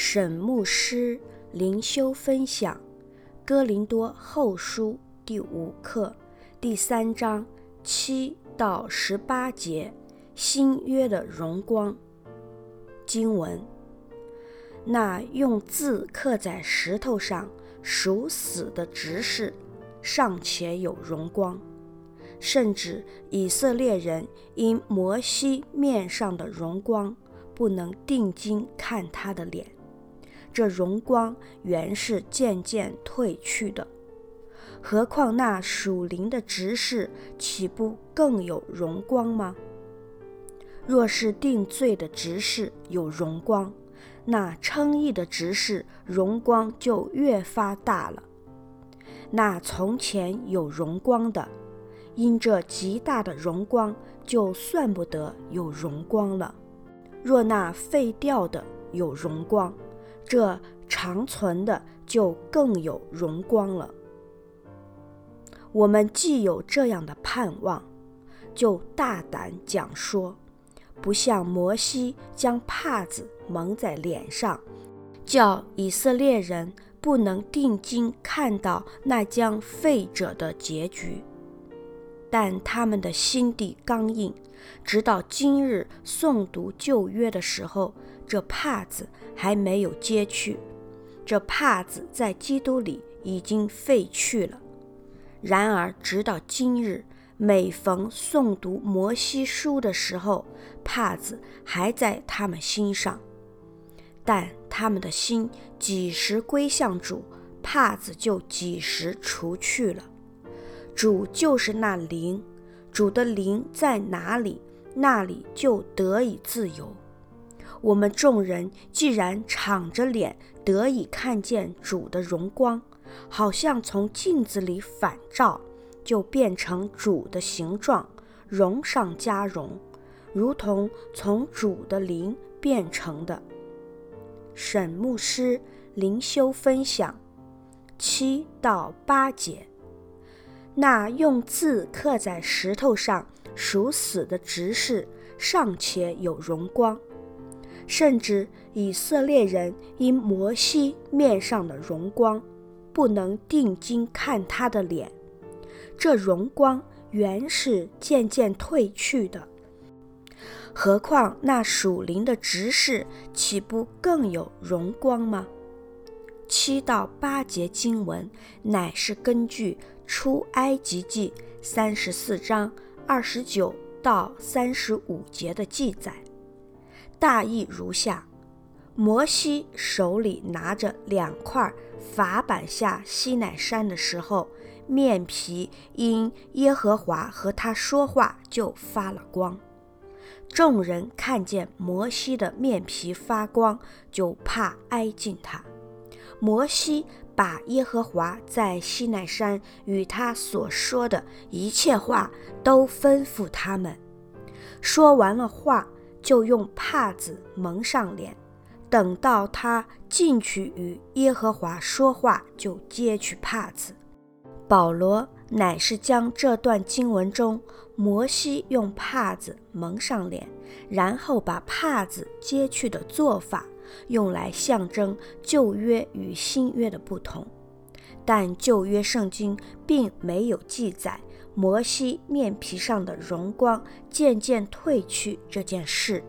沈牧师灵修分享《哥林多后书》第五课第三章七到十八节新约的荣光经文。那用字刻在石头上属死的执事，尚且有荣光，甚至以色列人因摩西面上的荣光，不能定睛看他的脸。这荣光原是渐渐褪去的，何况那属灵的执事，岂不更有荣光吗？若是定罪的执事有荣光，那称义的执事荣光就越发大了。那从前有荣光的，因这极大的荣光，就算不得有荣光了。若那废掉的有荣光，这长存的就更有荣光了。我们既有这样的盼望，就大胆讲说，不像摩西将帕子蒙在脸上，叫以色列人不能定睛看到那将废者的结局。但他们的心地刚硬，直到今日诵读旧约的时候，这帕子还没有揭去，这帕子在基督里已经废去了。然而直到今日，每逢诵读摩西书的时候，帕子还在他们心上。但他们的心几时归向主，帕子就几时除去了。主就是那灵，主的灵在哪里，那里就得以自由。我们众人既然敞着脸得以看见主的荣光，好像从镜子里反照，就变成主的形状，荣上加荣，如同从主的灵变成的。沈牧师灵修分享七到八节。那用字刻在石头上属死的执事，尚且有荣光，甚至以色列人因摩西面上的荣光，不能定睛看他的脸。这荣光原是渐渐褪去的，何况那属灵的执事，岂不更有荣光吗？七到八节经文，乃是根据。出埃及记三十四章二十九到三十五节的记载，大意如下：摩西手里拿着两块法板下西乃山的时候，面皮因耶和华和他说话就发了光。众人看见摩西的面皮发光，就怕挨近他。摩西。把耶和华在西奈山与他所说的一切话都吩咐他们。说完了话，就用帕子蒙上脸。等到他进去与耶和华说话，就揭去帕子。保罗乃是将这段经文中摩西用帕子蒙上脸，然后把帕子揭去的做法。用来象征旧约与新约的不同，但旧约圣经并没有记载摩西面皮上的荣光渐渐褪去这件事。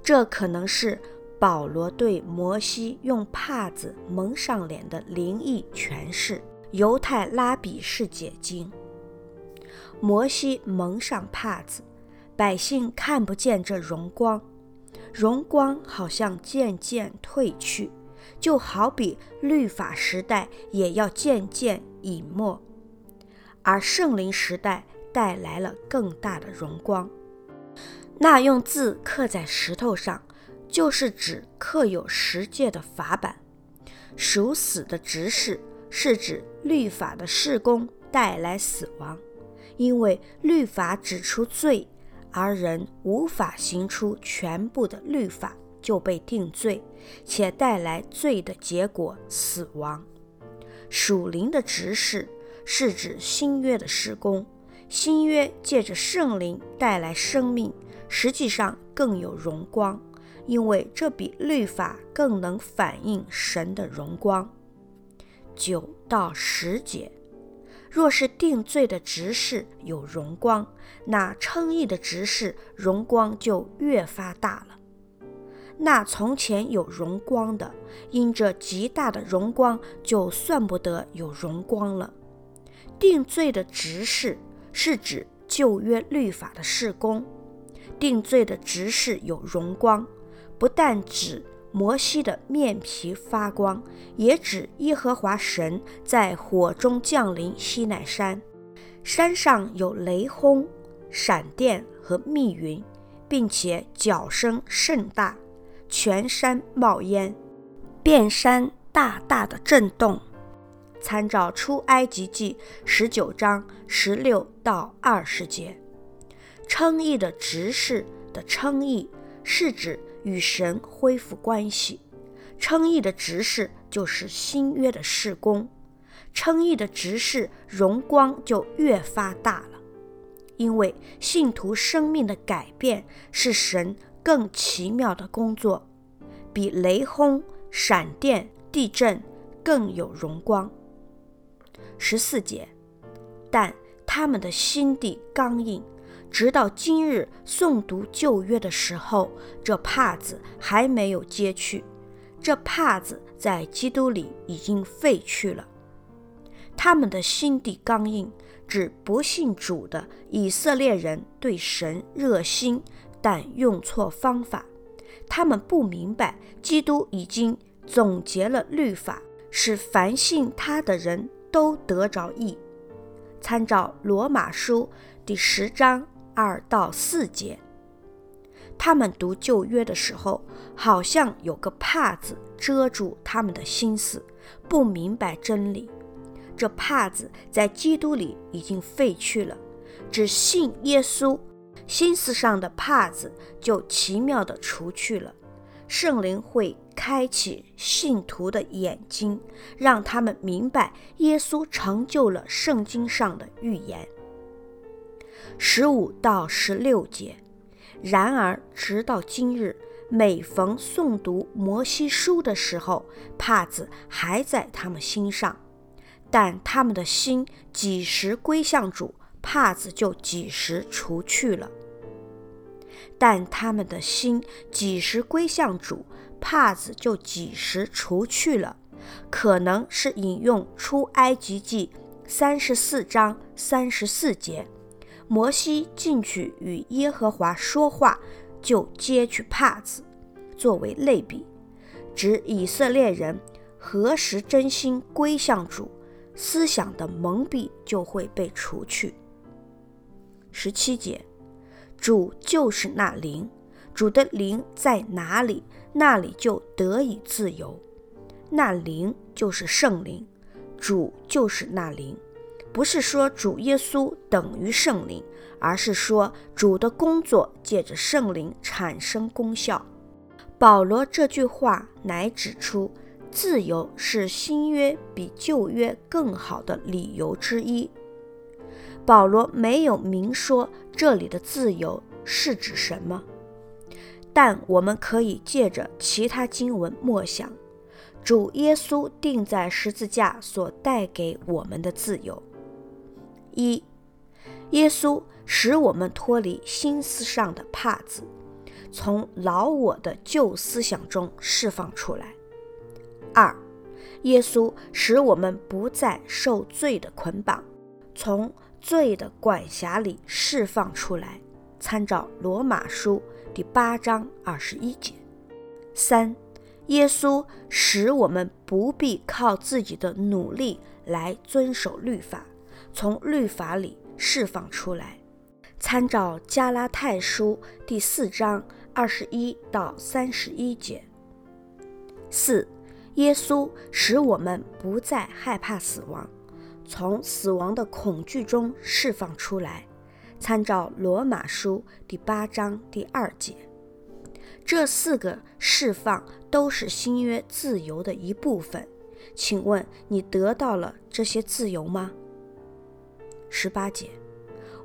这可能是保罗对摩西用帕子蒙上脸的灵异诠释。犹太拉比式解经：摩西蒙上帕子，百姓看不见这荣光。荣光好像渐渐褪去，就好比律法时代也要渐渐隐没，而圣灵时代带来了更大的荣光。那用字刻在石头上，就是指刻有十诫的法版。属死的执事是指律法的事工带来死亡，因为律法指出罪。而人无法行出全部的律法，就被定罪，且带来罪的结果死亡。属灵的执事是指新约的施工，新约借着圣灵带来生命，实际上更有荣光，因为这比律法更能反映神的荣光。九到十节，若是定罪的执事有荣光，那称义的执事荣光就越发大了。那从前有荣光的，因这极大的荣光，就算不得有荣光了。定罪的执事是指旧约律法的事工。定罪的执事有荣光，不但指摩西的面皮发光，也指耶和华神在火中降临西乃山，山上有雷轰、闪电和密云，并且角声甚大，全山冒烟，遍山大大的震动。参照出埃及记十九章十六到二十节。称义的执事的称义是指与神恢复关系，称义的执事就是新约的事工，称义的执事荣光就越发大了，因为信徒生命的改变是神更奇妙的工作，比雷轰、闪电、地震更有荣光。十四节，但他们的心地刚硬。直到今日诵读旧约的时候，这帕子还没有揭去。这帕子在基督里已经废去了。他们的心地刚硬，指不信主的以色列人对神热心，但用错方法。他们不明白，基督已经总结了律法，使凡信他的人都得着义。参照罗马书第十章。二到四节，他们读旧约的时候，好像有个帕子遮住他们的心思，不明白真理。这帕子在基督里已经废去了，只信耶稣，心思上的帕子就奇妙地除去了。圣灵会开启信徒的眼睛，让他们明白耶稣成就了圣经上的预言。十五到十六节，然而直到今日，每逢诵读摩西书的时候，帕子还在他们心上；但他们的心几时归向主，帕子就几时除去了。但他们的心几时归向主，帕子就几时除去了。可能是引用出埃及记三十四章三十四节。摩西进去与耶和华说话，就揭去帕子，作为类比，指以色列人何时真心归向主，思想的蒙蔽就会被除去。十七节，主就是那灵，主的灵在哪里，那里就得以自由。那灵就是圣灵，主就是那灵。不是说主耶稣等于圣灵，而是说主的工作借着圣灵产生功效。保罗这句话乃指出，自由是新约比旧约更好的理由之一。保罗没有明说这里的自由是指什么，但我们可以借着其他经文默想，主耶稣钉在十字架所带给我们的自由。一，耶稣使我们脱离心思上的帕子，从老我的旧思想中释放出来。二，耶稣使我们不再受罪的捆绑，从罪的管辖里释放出来。参照罗马书第八章二十一节。三，耶稣使我们不必靠自己的努力来遵守律法。从律法里释放出来，参照加拉太书第四章二十一到三十一节。四，耶稣使我们不再害怕死亡，从死亡的恐惧中释放出来，参照罗马书第八章第二节。这四个释放都是新约自由的一部分。请问你得到了这些自由吗？十八节，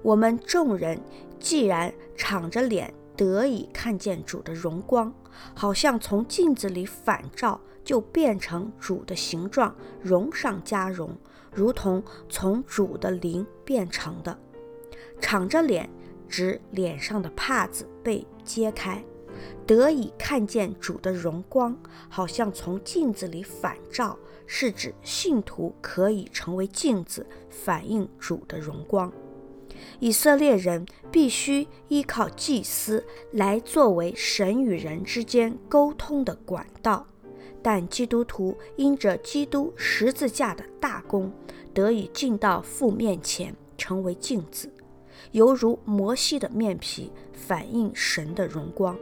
我们众人既然敞着脸得以看见主的荣光，好像从镜子里反照，就变成主的形状，荣上加荣，如同从主的灵变成的。敞着脸，指脸上的帕子被揭开，得以看见主的荣光，好像从镜子里反照，是指信徒可以成为镜子，反映主的荣光。以色列人必须依靠祭司来作为神与人之间沟通的管道，但基督徒因着基督十字架的大功，得以进到父面前，成为镜子，犹如摩西的面皮反映神的荣光，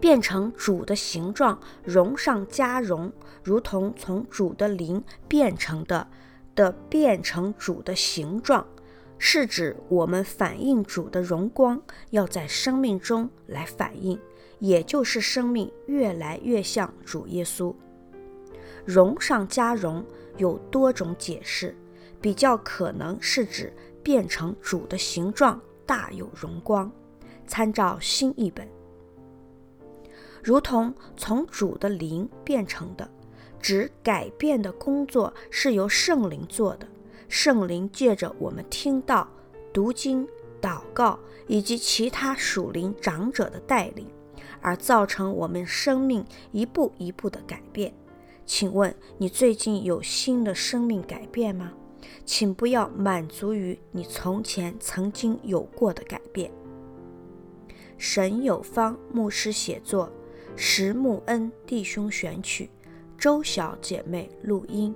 变成主的形状，荣上加荣，如同从主的灵变成的的变成主的形状。是指我们反映主的荣光，要在生命中来反映，也就是生命越来越像主耶稣。荣上加荣有多种解释，比较可能是指变成主的形状，大有荣光。参照新译本，如同从主的灵变成的，指改变的工作是由圣灵做的。圣灵借着我们听到、读经、祷告以及其他属灵长者的带领，而造成我们生命一步一步的改变。请问你最近有新的生命改变吗？请不要满足于你从前曾经有过的改变。沈有方牧师写作，石木恩弟兄选曲，周小姐妹录音。